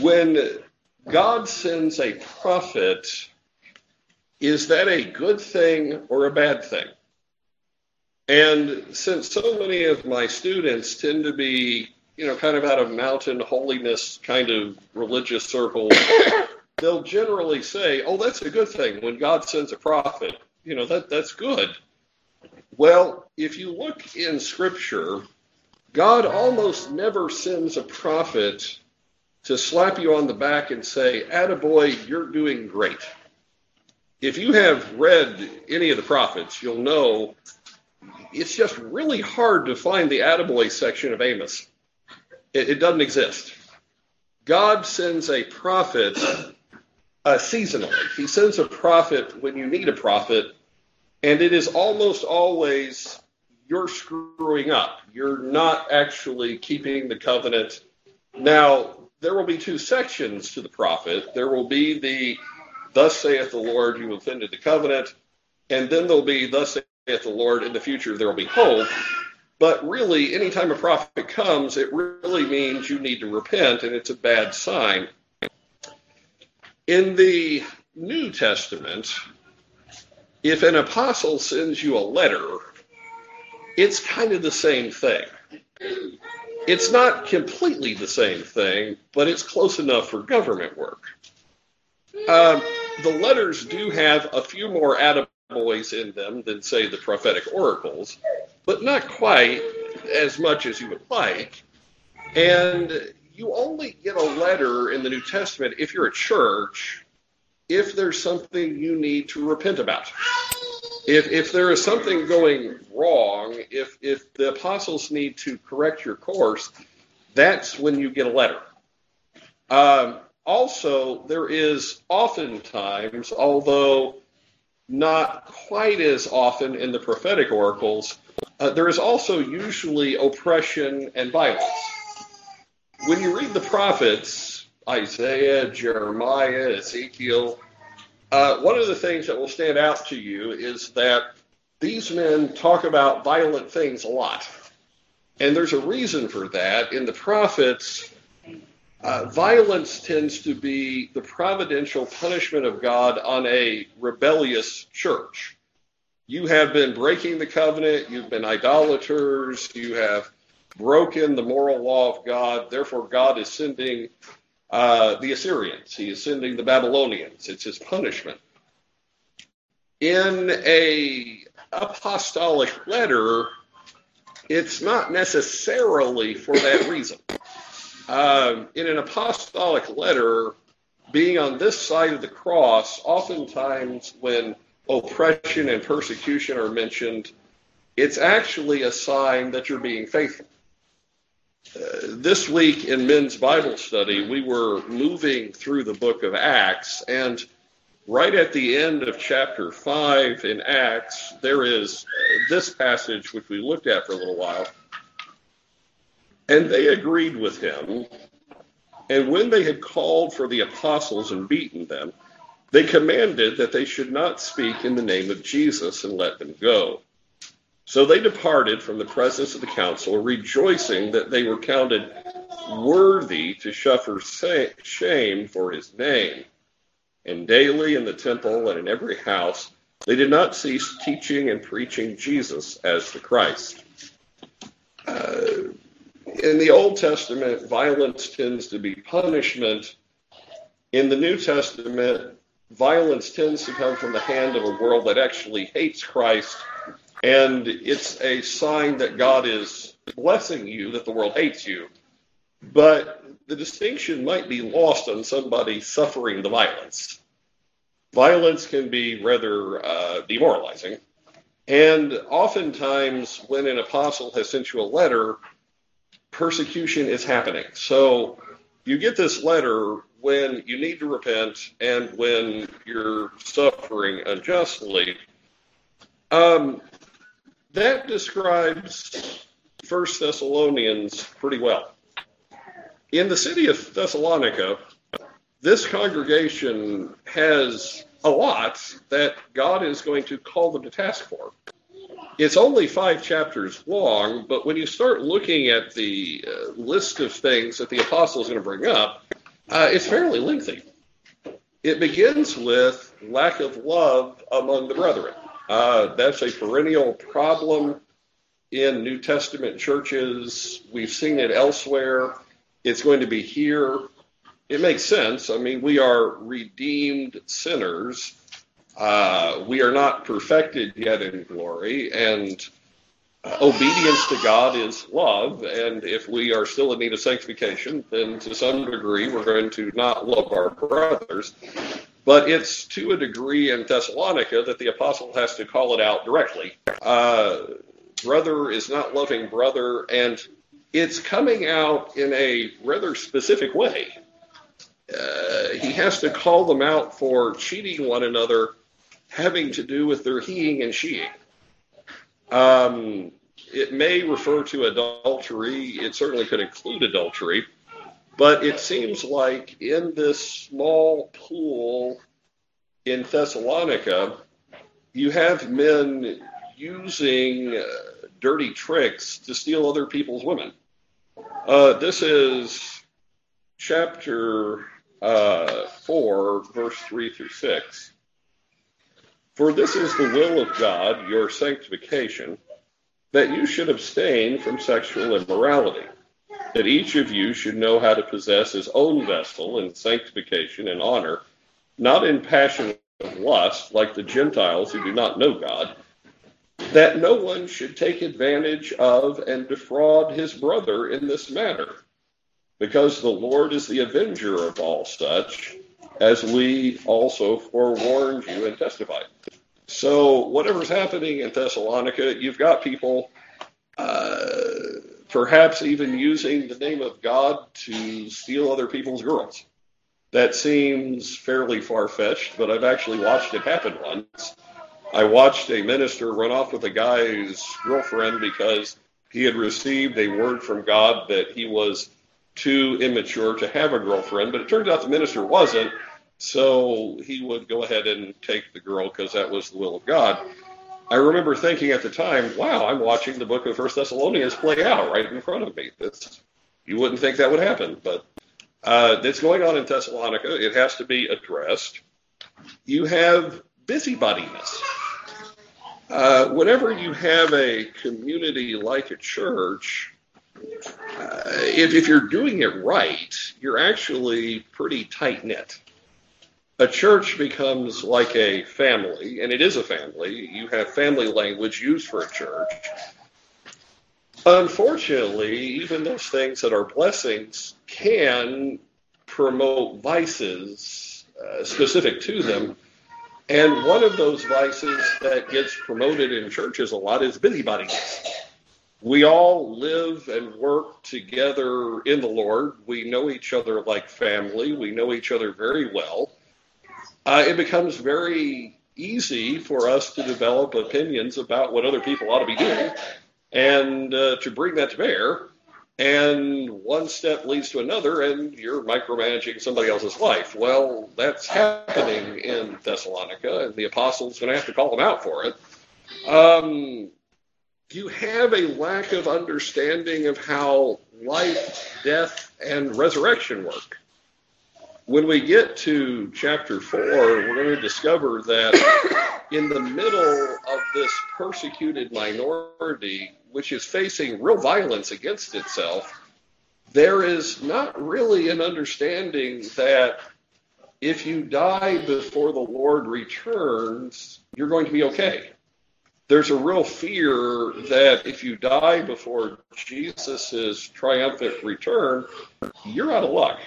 when God sends a prophet, is that a good thing or a bad thing? And since so many of my students tend to be, you know, kind of out of mountain holiness kind of religious circles, they'll generally say, "Oh, that's a good thing when God sends a prophet." You know, that that's good. Well, if you look in scripture, God almost never sends a prophet to slap you on the back and say, Attaboy, you're doing great. If you have read any of the prophets, you'll know it's just really hard to find the attaboy section of Amos. It, it doesn't exist. God sends a prophet uh, seasonally. He sends a prophet when you need a prophet, and it is almost always you're screwing up. You're not actually keeping the covenant. Now, there will be two sections to the prophet. There will be the, Thus saith the Lord, you offended the covenant, and then there'll be, Thus saith the Lord, in the future there will be hope. But really, anytime a prophet comes, it really means you need to repent, and it's a bad sign. In the New Testament, if an apostle sends you a letter, it's kind of the same thing. It's not completely the same thing, but it's close enough for government work. Um, the letters do have a few more attaboys in them than, say, the prophetic oracles, but not quite as much as you would like. And you only get a letter in the New Testament if you're a church if there's something you need to repent about. If, if there is something going wrong, if, if the apostles need to correct your course, that's when you get a letter. Um, also, there is oftentimes, although not quite as often in the prophetic oracles, uh, there is also usually oppression and violence. When you read the prophets, Isaiah, Jeremiah, Ezekiel, uh, one of the things that will stand out to you is that these men talk about violent things a lot. And there's a reason for that. In the prophets, uh, violence tends to be the providential punishment of God on a rebellious church. You have been breaking the covenant, you've been idolaters, you have broken the moral law of God, therefore, God is sending uh, the Assyrians, he is sending the Babylonians. It's his punishment. In a apostolic letter, it's not necessarily for that reason. Um, in an apostolic letter, being on this side of the cross, oftentimes when oppression and persecution are mentioned, it's actually a sign that you're being faithful. Uh, this week in men's Bible study, we were moving through the book of Acts, and right at the end of chapter 5 in Acts, there is this passage which we looked at for a little while. And they agreed with him. And when they had called for the apostles and beaten them, they commanded that they should not speak in the name of Jesus and let them go. So they departed from the presence of the council, rejoicing that they were counted worthy to suffer shame for his name. And daily in the temple and in every house, they did not cease teaching and preaching Jesus as the Christ. Uh, in the Old Testament, violence tends to be punishment. In the New Testament, violence tends to come from the hand of a world that actually hates Christ and it's a sign that God is blessing you, that the world hates you. But the distinction might be lost on somebody suffering the violence. Violence can be rather uh, demoralizing. And oftentimes, when an apostle has sent you a letter, persecution is happening. So you get this letter when you need to repent and when you're suffering unjustly. Um, that describes First Thessalonians pretty well. In the city of Thessalonica, this congregation has a lot that God is going to call them to task for. It's only five chapters long, but when you start looking at the uh, list of things that the apostle is going to bring up, Uh, it's fairly lengthy. It begins with lack of love among the brethren. Uh, that's a perennial problem in New Testament churches. We've seen it elsewhere. It's going to be here. It makes sense. I mean, we are redeemed sinners. Uh, we are not perfected yet in glory, and obedience to God is love, and if we are still in need of sanctification, then to some degree we're going to not love our brothers. But it's to a degree in Thessalonica that the apostle has to call it out directly. Uh, brother is not loving brother, and it's coming out in a rather specific way. Uh, he has to call them out for cheating one another, having to do with their heing and sheeing. Um, it may refer to adultery. It certainly could include adultery. But it seems like in this small pool in Thessalonica, you have men using uh, dirty tricks to steal other people's women. Uh, this is chapter uh, 4, verse 3 through 6. For this is the will of God, your sanctification, that you should abstain from sexual immorality, that each of you should know how to possess his own vessel in sanctification and honor, not in passion of lust, like the Gentiles who do not know God, that no one should take advantage of and defraud his brother in this matter, because the Lord is the avenger of all such, as we also forewarned you and testified. So, whatever's happening in Thessalonica, you've got people perhaps even using the name of God to steal other people's girls. That seems fairly far fetched, but I've actually watched it happen once. I watched a minister run off with a guy's girlfriend because he had received a word from God that he was too immature to have a girlfriend, but it turns out the minister wasn't. So he would go ahead and take the girl because that was the will of God. I remember thinking at the time, wow, I'm watching the book of First Thessalonians play out right in front of me. That's, you wouldn't think that would happen, but uh, it's going on in Thessalonica. It has to be addressed. You have busybodiness. Uh, whenever you have a community like a church, uh, if, if you're doing it right, you're actually pretty tight knit a church becomes like a family, and it is a family. You have family language used for a church. Unfortunately, even those things that are blessings can promote vices uh, specific to them. And one of those vices that gets promoted in churches a lot is busybodiness. We all live and work together in the Lord. We know each other like family. We know each other very well uh, it becomes very easy for us to develop opinions about what other people ought to be doing and uh, to bring that to bear. And one step leads to another, and you're micromanaging somebody else's life. Well, that's happening in Thessalonica, and the apostles going to have to call them out for it. Um, you have a lack of understanding of how life, death, and resurrection work when we get to chapter four, we're going to discover that in the middle of this persecuted minority, which is facing real violence against itself, there is not really an understanding that if you die before the Lord returns, you're going to be okay. There's a real fear that if you die before Jesus' triumphant return, you're out of luck.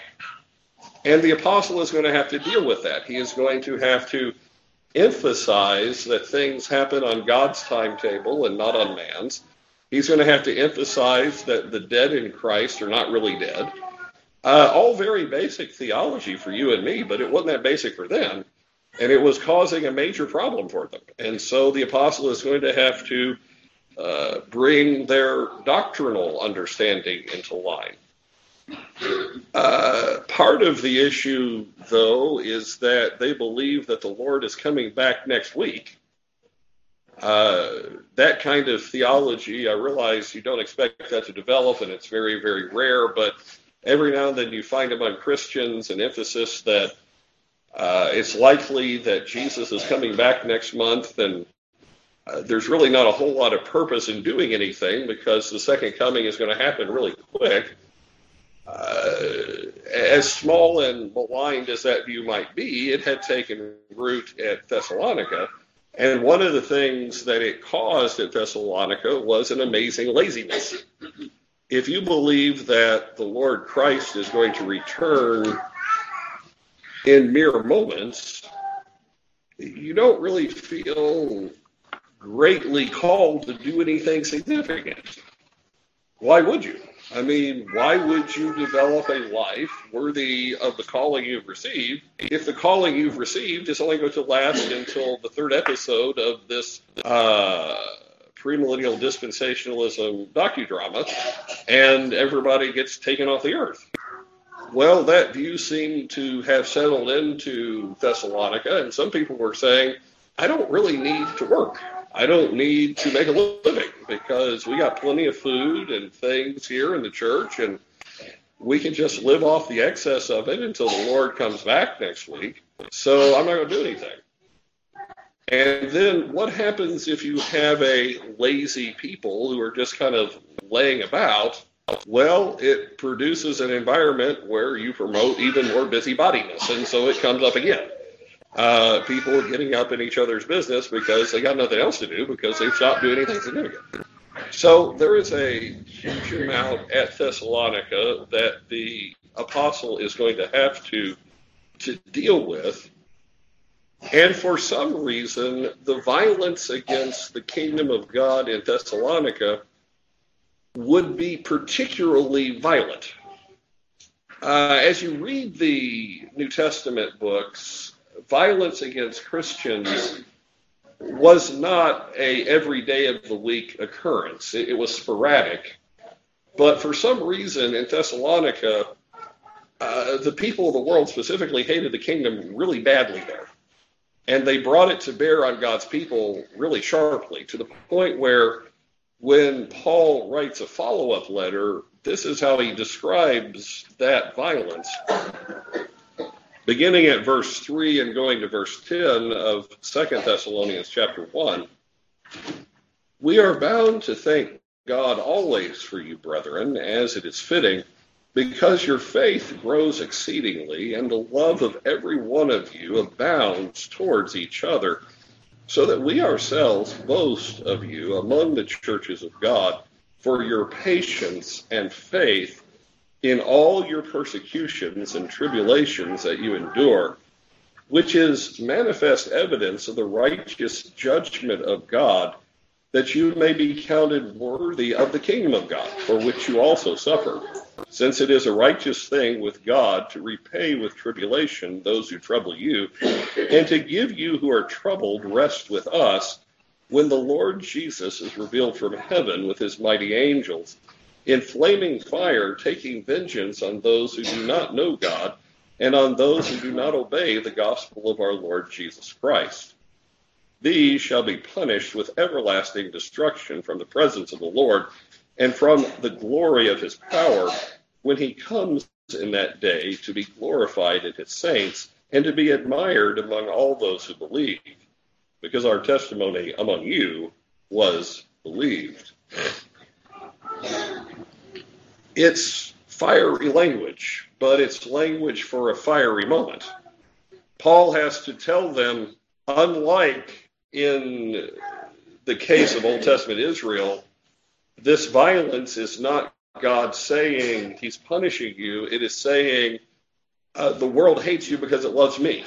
And the apostle is going to have to deal with that. He is going to have to emphasize that things happen on God's timetable and not on man's. He's going to have to emphasize that the dead in Christ are not really dead. Uh, all very basic theology for you and me, but it wasn't that basic for them. And it was causing a major problem for them. And so the apostle is going to have to uh, bring their doctrinal understanding into line. Uh, part of the issue, though, is that they believe that the Lord is coming back next week. Uh, that kind of theology, I realize you don't expect that to develop, and it's very, very rare, but every now and then you find among Christians an emphasis that uh, it's likely that Jesus is coming back next month, and uh, there's really not a whole lot of purpose in doing anything because the second coming is going to happen really quick. Uh, as small and maligned as that view might be, it had taken root at Thessalonica. And one of the things that it caused at Thessalonica was an amazing laziness. If you believe that the Lord Christ is going to return in mere moments, you don't really feel greatly called to do anything significant. Why would you? I mean, why would you develop a life worthy of the calling you've received if the calling you've received is only going to last until the third episode of this uh, premillennial dispensationalism docudrama and everybody gets taken off the earth? Well, that view seemed to have settled into Thessalonica, and some people were saying, I don't really need to work. I don't need to make a living because we got plenty of food and things here in the church, and we can just live off the excess of it until the Lord comes back next week. So I'm not going to do anything. And then what happens if you have a lazy people who are just kind of laying about? Well, it produces an environment where you promote even more busybodiness, and so it comes up again uh, people getting up in each other's business because they got nothing else to do because they've stopped doing anything significant. So there is a huge amount at Thessalonica that the apostle is going to have to to deal with. And for some reason, the violence against the kingdom of God in Thessalonica would be particularly violent. Uh, as you read the New Testament books, violence against Christians was not a every day of the week occurrence. It, it was sporadic. But for some reason in Thessalonica, uh, the people of the world specifically hated the kingdom really badly there. And they brought it to bear on God's people really sharply to the point where when Paul writes a follow up letter, this is how he describes that violence beginning at verse 3 and going to verse 10 of Second Thessalonians chapter 1, we are bound to thank God always for you, brethren, as it is fitting, because your faith grows exceedingly, and the love of every one of you abounds towards each other, so that we ourselves boast of you among the churches of God for your patience and faith in all your persecutions and tribulations that you endure, which is manifest evidence of the righteous judgment of God, that you may be counted worthy of the kingdom of God, for which you also suffer. Since it is a righteous thing with God to repay with tribulation those who trouble you, and to give you who are troubled rest with us, when the Lord Jesus is revealed from heaven with his mighty angels in flaming fire, taking vengeance on those who do not know God and on those who do not obey the gospel of our Lord Jesus Christ. These shall be punished with everlasting destruction from the presence of the Lord and from the glory of his power when he comes in that day to be glorified in his saints and to be admired among all those who believe, because our testimony among you was believed. It's fiery language, but it's language for a fiery moment. Paul has to tell them, unlike in the case of Old Testament Israel, this violence is not God saying he's punishing you. It is saying uh, the world hates you because it loves me.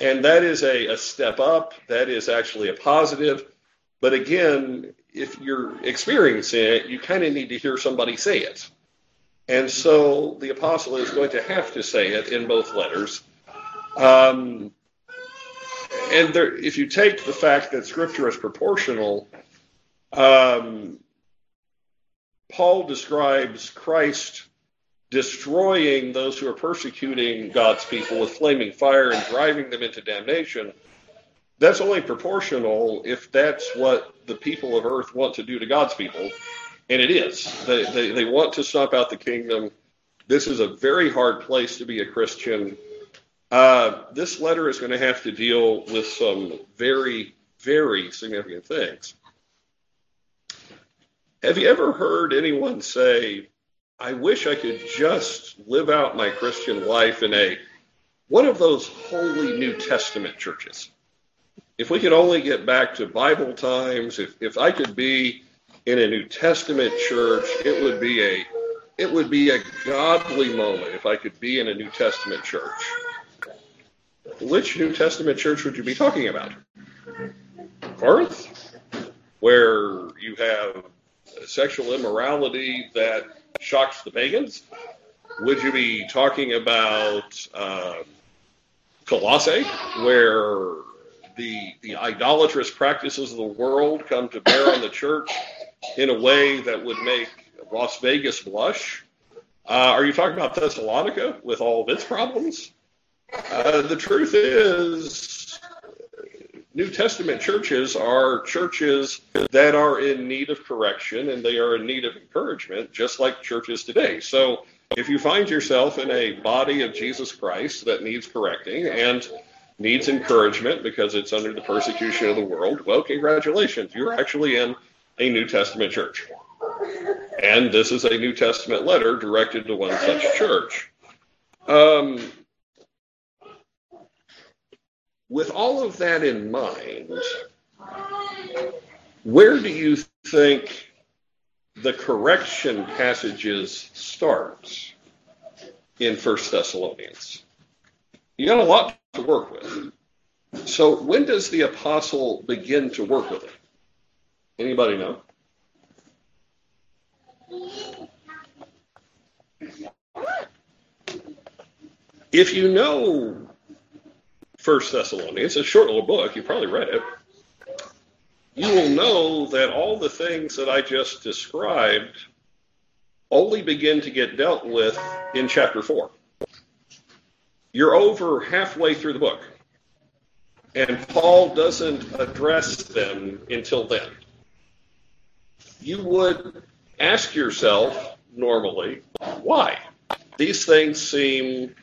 And that is a, a step up. That is actually a positive. But again, if you're experiencing it, you kind of need to hear somebody say it. And so the apostle is going to have to say it in both letters. Um, and there, if you take the fact that scripture is proportional, um, Paul describes Christ destroying those who are persecuting God's people with flaming fire and driving them into damnation that's only proportional if that's what the people of earth want to do to God's people. And it is. They, they, they want to stomp out the kingdom. This is a very hard place to be a Christian. Uh, this letter is going to have to deal with some very, very significant things. Have you ever heard anyone say, I wish I could just live out my Christian life in a one of those holy New Testament churches? If we could only get back to Bible times, if, if I could be in a New Testament church, it would be a it would be a godly moment if I could be in a New Testament church. Which New Testament church would you be talking about? Corinth, where you have sexual immorality that shocks the pagans? Would you be talking about uh, Colossae, where the the idolatrous practices of the world come to bear on the church in a way that would make Las Vegas blush? Uh, are you talking about Thessalonica with all of its problems? Uh, the truth is, New Testament churches are churches that are in need of correction and they are in need of encouragement, just like churches today. So if you find yourself in a body of Jesus Christ that needs correcting and needs encouragement because it's under the persecution of the world, well, congratulations. You're actually in a New Testament church. And this is a New Testament letter directed to one such church. Um, with all of that in mind, where do you think the correction passages start in First Thessalonians? You got a lot to work with. So when does the apostle begin to work with it? Anybody know? If you know First Thessalonians, it's a short little book, you probably read it. You will know that all the things that I just described only begin to get dealt with in chapter 4. You're over halfway through the book, and Paul doesn't address them until then. You would ask yourself normally, why? These things seem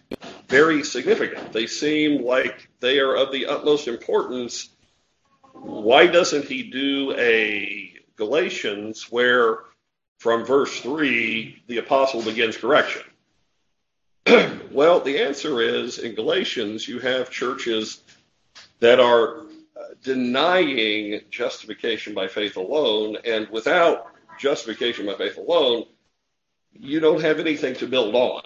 very significant. They seem like they are of the utmost importance. Why doesn't he do a Galatians where from verse 3 the apostle begins correction? well, the answer is in Galatians you have churches that are uh, denying justification by faith alone, and without justification by faith alone, you don't have anything to build on.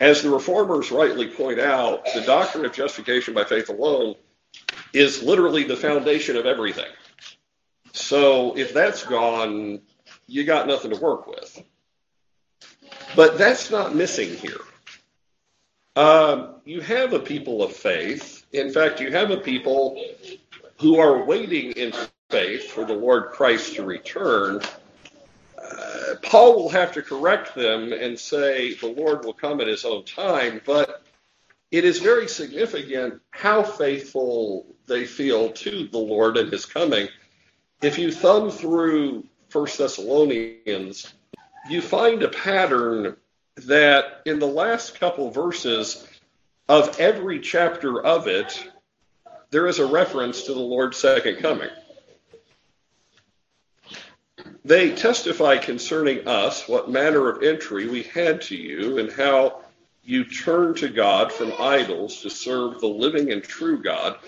As the reformers rightly point out, the doctrine of justification by faith alone is literally the foundation of everything. So if that's gone, you got nothing to work with. But that's not missing here. Um, you have a people of faith. In fact, you have a people who are waiting in faith for the Lord Christ to return Paul will have to correct them and say the Lord will come at his own time, but it is very significant how faithful they feel to the Lord and his coming. If you thumb through First Thessalonians, you find a pattern that in the last couple verses of every chapter of it, there is a reference to the Lord's second coming. They testify concerning us what manner of entry we had to you, and how you turned to God from idols to serve the living and true God,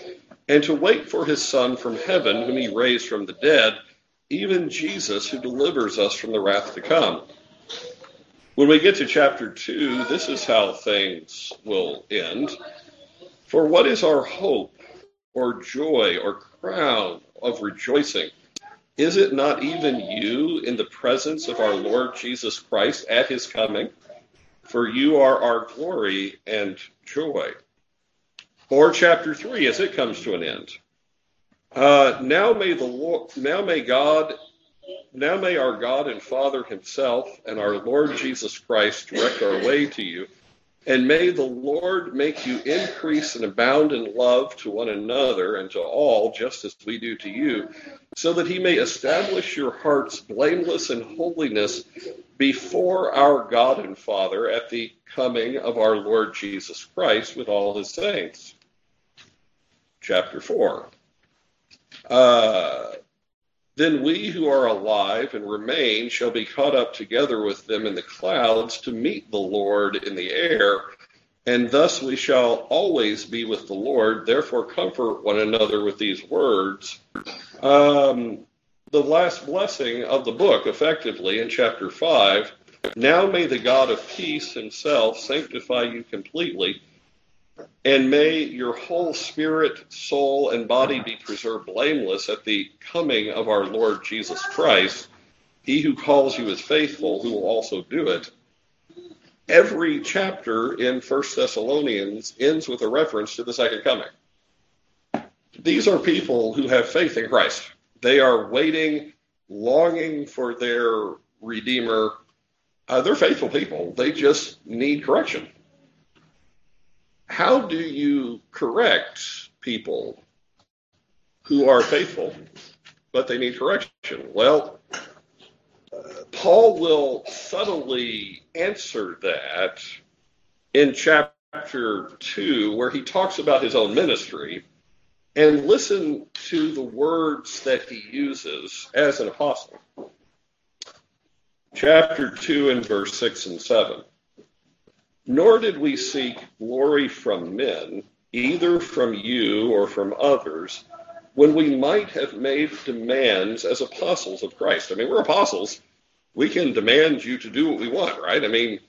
and to wait for his Son from heaven, whom he raised from the dead, even Jesus, who delivers us from the wrath to come. When we get to chapter 2, this is how things will end. For what is our hope, or joy, or crown of rejoicing? Is it not even you in the presence of our Lord Jesus Christ at his coming? For you are our glory and joy. Or chapter 3 as it comes to an end. Uh, now may the Lord, now may God, now may our God and Father himself and our Lord Jesus Christ direct our way to you and may the Lord make you increase and abound in love to one another and to all, just as we do to you, so that he may establish your hearts blameless in holiness before our God and Father at the coming of our Lord Jesus Christ with all his saints. Chapter 4. Uh, then we who are alive and remain shall be caught up together with them in the clouds to meet the Lord in the air, and thus we shall always be with the Lord. Therefore, comfort one another with these words. Um, the last blessing of the book, effectively, in chapter 5. Now may the God of peace himself sanctify you completely and may your whole spirit, soul, and body be preserved blameless at the coming of our Lord Jesus Christ. He who calls you is faithful, who will also do it. Every chapter in First Thessalonians ends with a reference to the second coming. These are people who have faith in Christ. They are waiting, longing for their Redeemer. Uh, they're faithful people. They just need correction how do you correct people who are faithful, but they need correction? Well, uh, Paul will subtly answer that in chapter 2, where he talks about his own ministry. And listen to the words that he uses as an apostle. Chapter 2 and verse 6 and 7. Nor did we seek glory from men, either from you or from others, when we might have made demands as apostles of Christ. I mean, we're apostles. We can demand you to do what we want, right? I mean,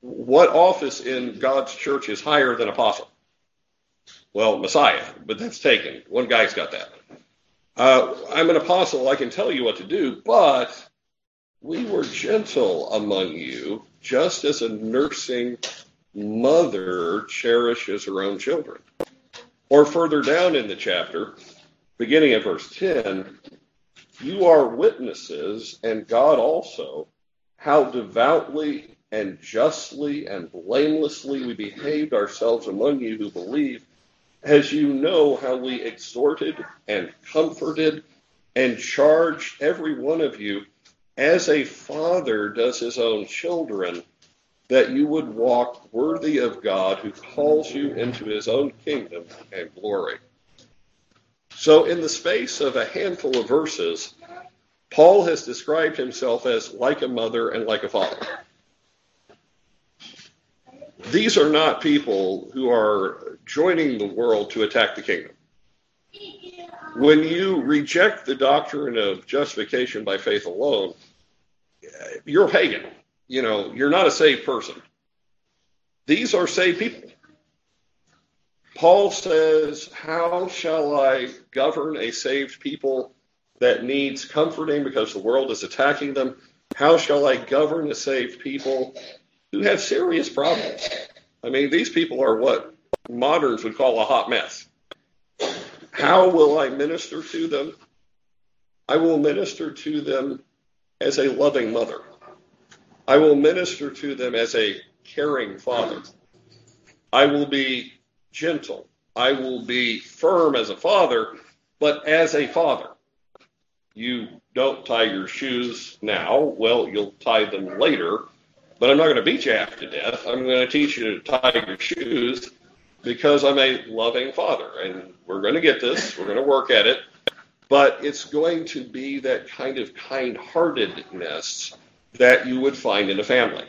what office in God's church is higher than apostle? Well, Messiah, but that's taken. One guy's got that. Uh, I'm an apostle. I can tell you what to do, but we were gentle among you, just as a nursing mother cherishes her own children. Or further down in the chapter, beginning at verse 10, you are witnesses, and God also, how devoutly and justly and blamelessly we behaved ourselves among you who believe, as you know how we exhorted and comforted and charged every one of you as a father does his own children, that you would walk worthy of God who calls you into his own kingdom and glory. So, in the space of a handful of verses, Paul has described himself as like a mother and like a father. These are not people who are joining the world to attack the kingdom. When you reject the doctrine of justification by faith alone, you're pagan. You know, you're not a saved person. These are saved people. Paul says, How shall I govern a saved people that needs comforting because the world is attacking them? How shall I govern a saved people who have serious problems? I mean, these people are what moderns would call a hot mess. How will I minister to them? I will minister to them as a loving mother. I will minister to them as a caring father. I will be gentle. I will be firm as a father, but as a father. You don't tie your shoes now. Well, you'll tie them later, but I'm not going to beat you half to death. I'm going to teach you to tie your shoes because I'm a loving father. And we're going to get this, we're going to work at it but it's going to be that kind of kind heartedness that you would find in a family.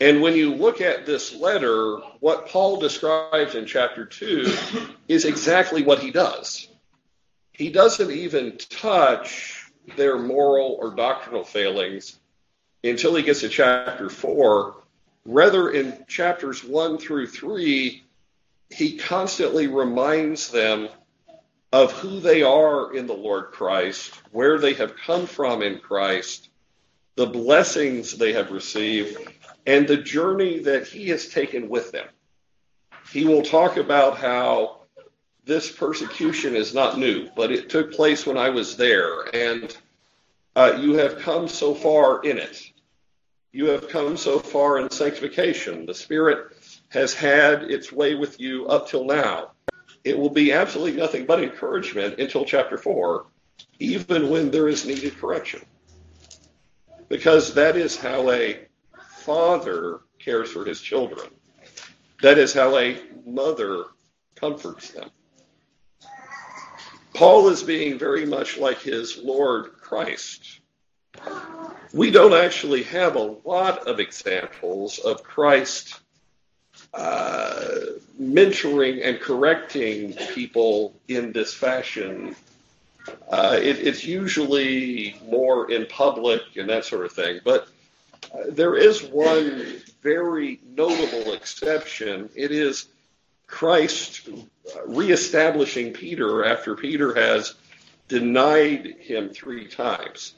And when you look at this letter, what Paul describes in chapter 2 is exactly what he does. He doesn't even touch their moral or doctrinal failings until he gets to chapter 4. Rather, in chapters 1 through 3, he constantly reminds them of who they are in the Lord Christ, where they have come from in Christ, the blessings they have received, and the journey that He has taken with them. He will talk about how this persecution is not new, but it took place when I was there, and uh, you have come so far in it. You have come so far in sanctification. The Spirit has had its way with you up till now it will be absolutely nothing but encouragement until chapter 4, even when there is needed correction. Because that is how a father cares for his children. That is how a mother comforts them. Paul is being very much like his Lord Christ. We don't actually have a lot of examples of Christ uh, mentoring and correcting people in this fashion. Uh, it, it's usually more in public and that sort of thing. But uh, there is one very notable exception. It is Christ reestablishing Peter after Peter has denied him three times.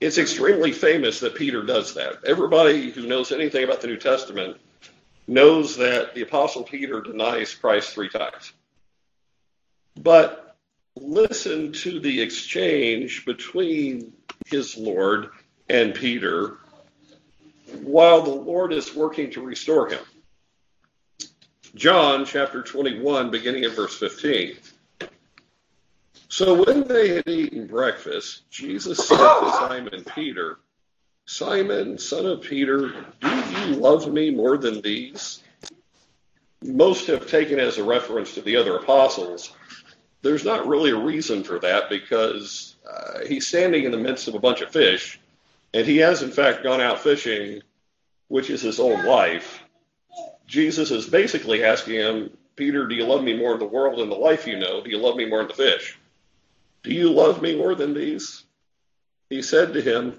It's extremely famous that Peter does that. Everybody who knows anything about the New Testament knows that the Apostle Peter denies Christ three times. But listen to the exchange between his Lord and Peter while the Lord is working to restore him. John chapter 21, beginning at verse 15. So when they had eaten breakfast, Jesus said to Simon Peter, Simon, son of Peter, do you love me more than these? Most have taken as a reference to the other apostles. There's not really a reason for that because uh, he's standing in the midst of a bunch of fish, and he has, in fact, gone out fishing, which is his own life. Jesus is basically asking him, Peter, do you love me more in the world than the life you know? Do you love me more than the fish? Do you love me more than these? He said to him,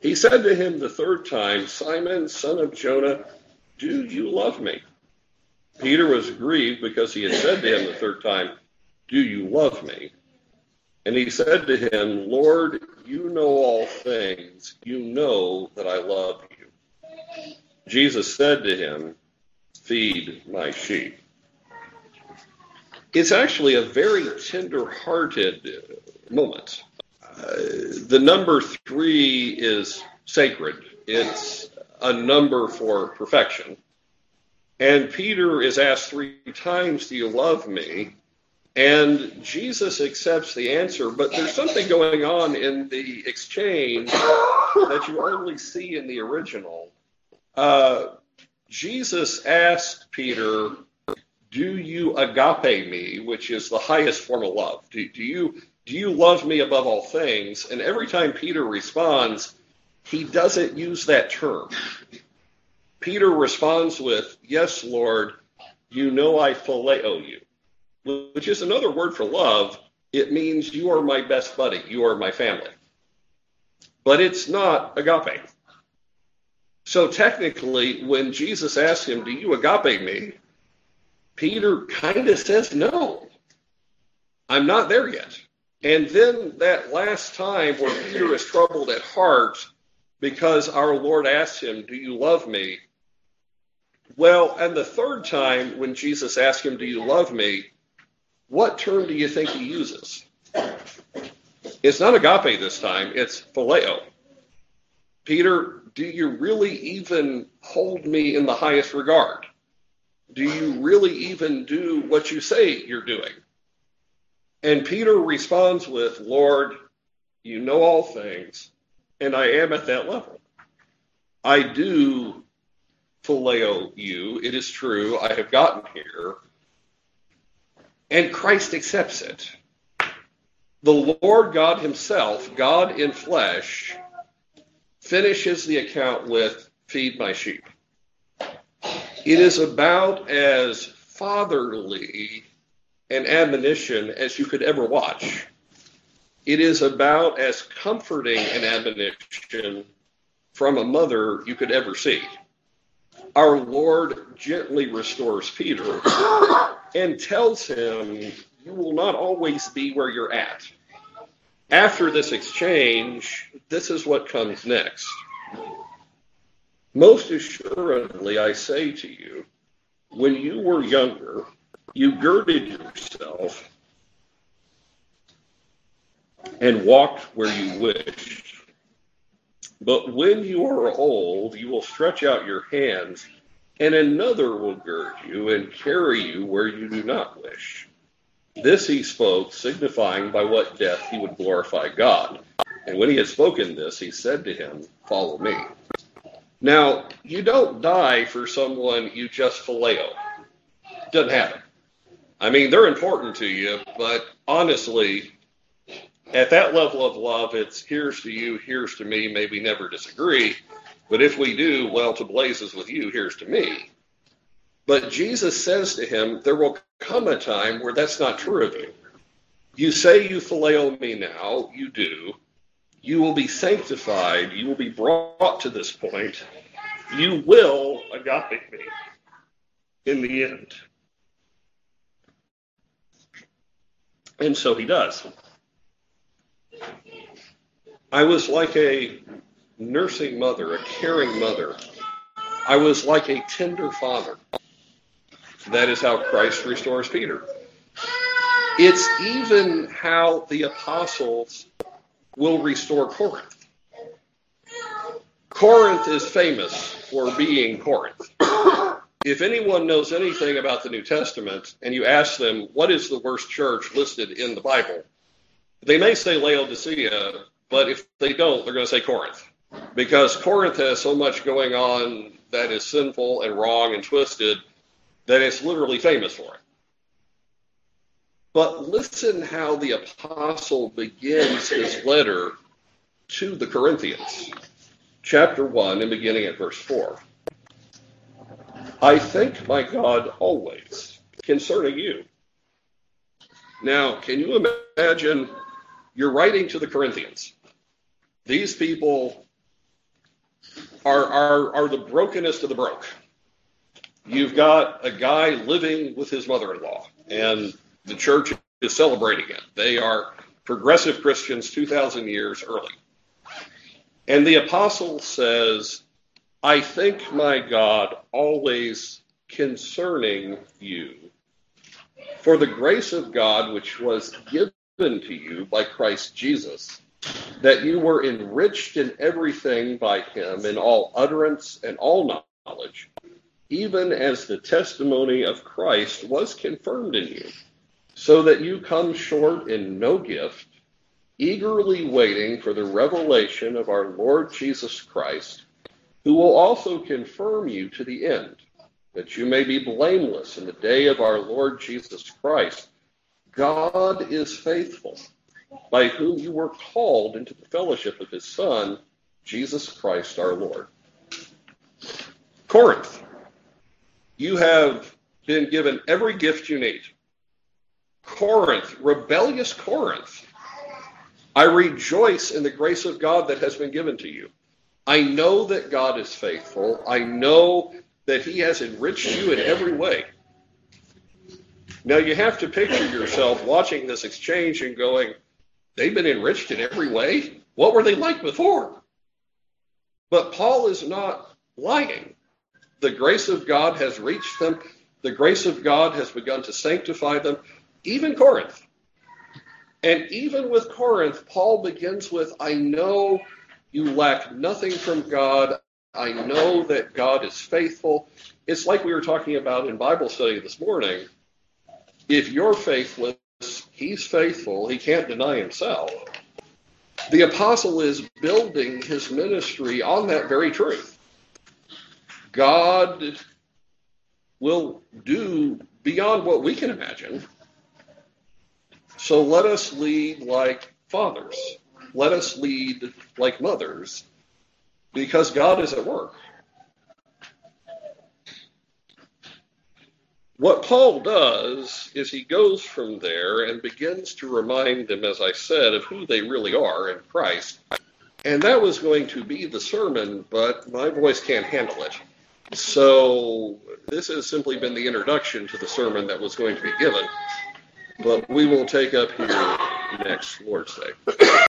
He said to him the third time, Simon, son of Jonah, do you love me? Peter was grieved because he had said to him the third time, Do you love me? And he said to him, Lord, you know all things. You know that I love you. Jesus said to him, Feed my sheep it's actually a very tender-hearted moment. The number three is sacred. It's a number for perfection. And Peter is asked three times, Do you love me? And Jesus accepts the answer, but there's something going on in the exchange that you only see in the original. Uh, Jesus asked Peter, do you agape me, which is the highest form of love? Do, do you do you love me above all things? And every time Peter responds, he doesn't use that term. Peter responds with, Yes, Lord, you know I phileo you, which is another word for love. It means you are my best buddy, you are my family. But it's not agape. So technically, when Jesus asks him, Do you agape me? Peter kind of says, No, I'm not there yet. And then that last time where Peter is troubled at heart because our Lord asks him, Do you love me? Well, and the third time when Jesus asks him, Do you love me? What term do you think he uses? It's not agape this time, it's phileo. Peter, do you really even hold me in the highest regard? do you really even do what you say you're doing? And Peter responds with, Lord, you know all things, and I am at that level. I do phileo you. It is true. I have gotten here. And Christ accepts it. The Lord God Himself, God in flesh, finishes the account with, Feed my sheep. It is about as fatherly an admonition as you could ever watch. It is about as comforting an admonition from a mother you could ever see. Our Lord gently restores Peter and tells him you will not always be where you're at. After this exchange, this is what comes next. Most assuredly, I say to you, when you were younger, you girded yourself and walked where you wished. But when you are old, you will stretch out your hands, and another will gird you and carry you where you do not wish. This he spoke, signifying by what death he would glorify God. And when he had spoken this, he said to him, Follow me. Now, you don't die for someone you just phileo. Doesn't happen. I mean, they're important to you, but honestly, at that level of love, it's here's to you, here's to me, maybe never disagree. But if we do, well, to blazes with you, here's to me. But Jesus says to him, there will come a time where that's not true of you. You say you phileo me now, you do. You will be sanctified. You will be brought to this point. You will agape me in the end. And so he does. I was like a nursing mother, a caring mother. I was like a tender father. That is how Christ restores Peter. It's even how the apostles will restore Corinth. Corinth is famous for being Corinth. If anyone knows anything about the New Testament and you ask them, what is the worst church listed in the Bible? They may say Laodicea, but if they don't, they're going to say Corinth. Because Corinth has so much going on that is sinful and wrong and twisted that it's literally famous for it. But listen how the apostle begins his letter to the Corinthians. Chapter 1 and beginning at verse 4. I thank my God always concerning you. Now, can you imagine you're writing to the Corinthians? These people are, are, are the brokenest of the broke. You've got a guy living with his mother in law, and the church is celebrating it. They are progressive Christians 2,000 years early. And the apostle says, I thank my God always concerning you. For the grace of God which was given to you by Christ Jesus, that you were enriched in everything by him in all utterance and all knowledge, even as the testimony of Christ was confirmed in you so that you come short in no gift, eagerly waiting for the revelation of our Lord Jesus Christ, who will also confirm you to the end, that you may be blameless in the day of our Lord Jesus Christ. God is faithful, by whom you were called into the fellowship of his Son, Jesus Christ our Lord. Corinth, you have been given every gift you need. Corinth, rebellious Corinth. I rejoice in the grace of God that has been given to you. I know that God is faithful. I know that He has enriched you in every way. Now, you have to picture yourself watching this exchange and going, they've been enriched in every way? What were they like before? But Paul is not lying. The grace of God has reached them. The grace of God has begun to sanctify them even Corinth. And even with Corinth, Paul begins with, I know you lack nothing from God. I know that God is faithful. It's like we were talking about in Bible study this morning. If you're faithless, he's faithful. He can't deny himself. The apostle is building his ministry on that very truth. God will do beyond what we can imagine so let us lead like fathers. Let us lead like mothers because God is at work. What Paul does is he goes from there and begins to remind them, as I said, of who they really are in Christ. And that was going to be the sermon, but my voice can't handle it. So this has simply been the introduction to the sermon that was going to be given. but we will take up here next Lord's Day.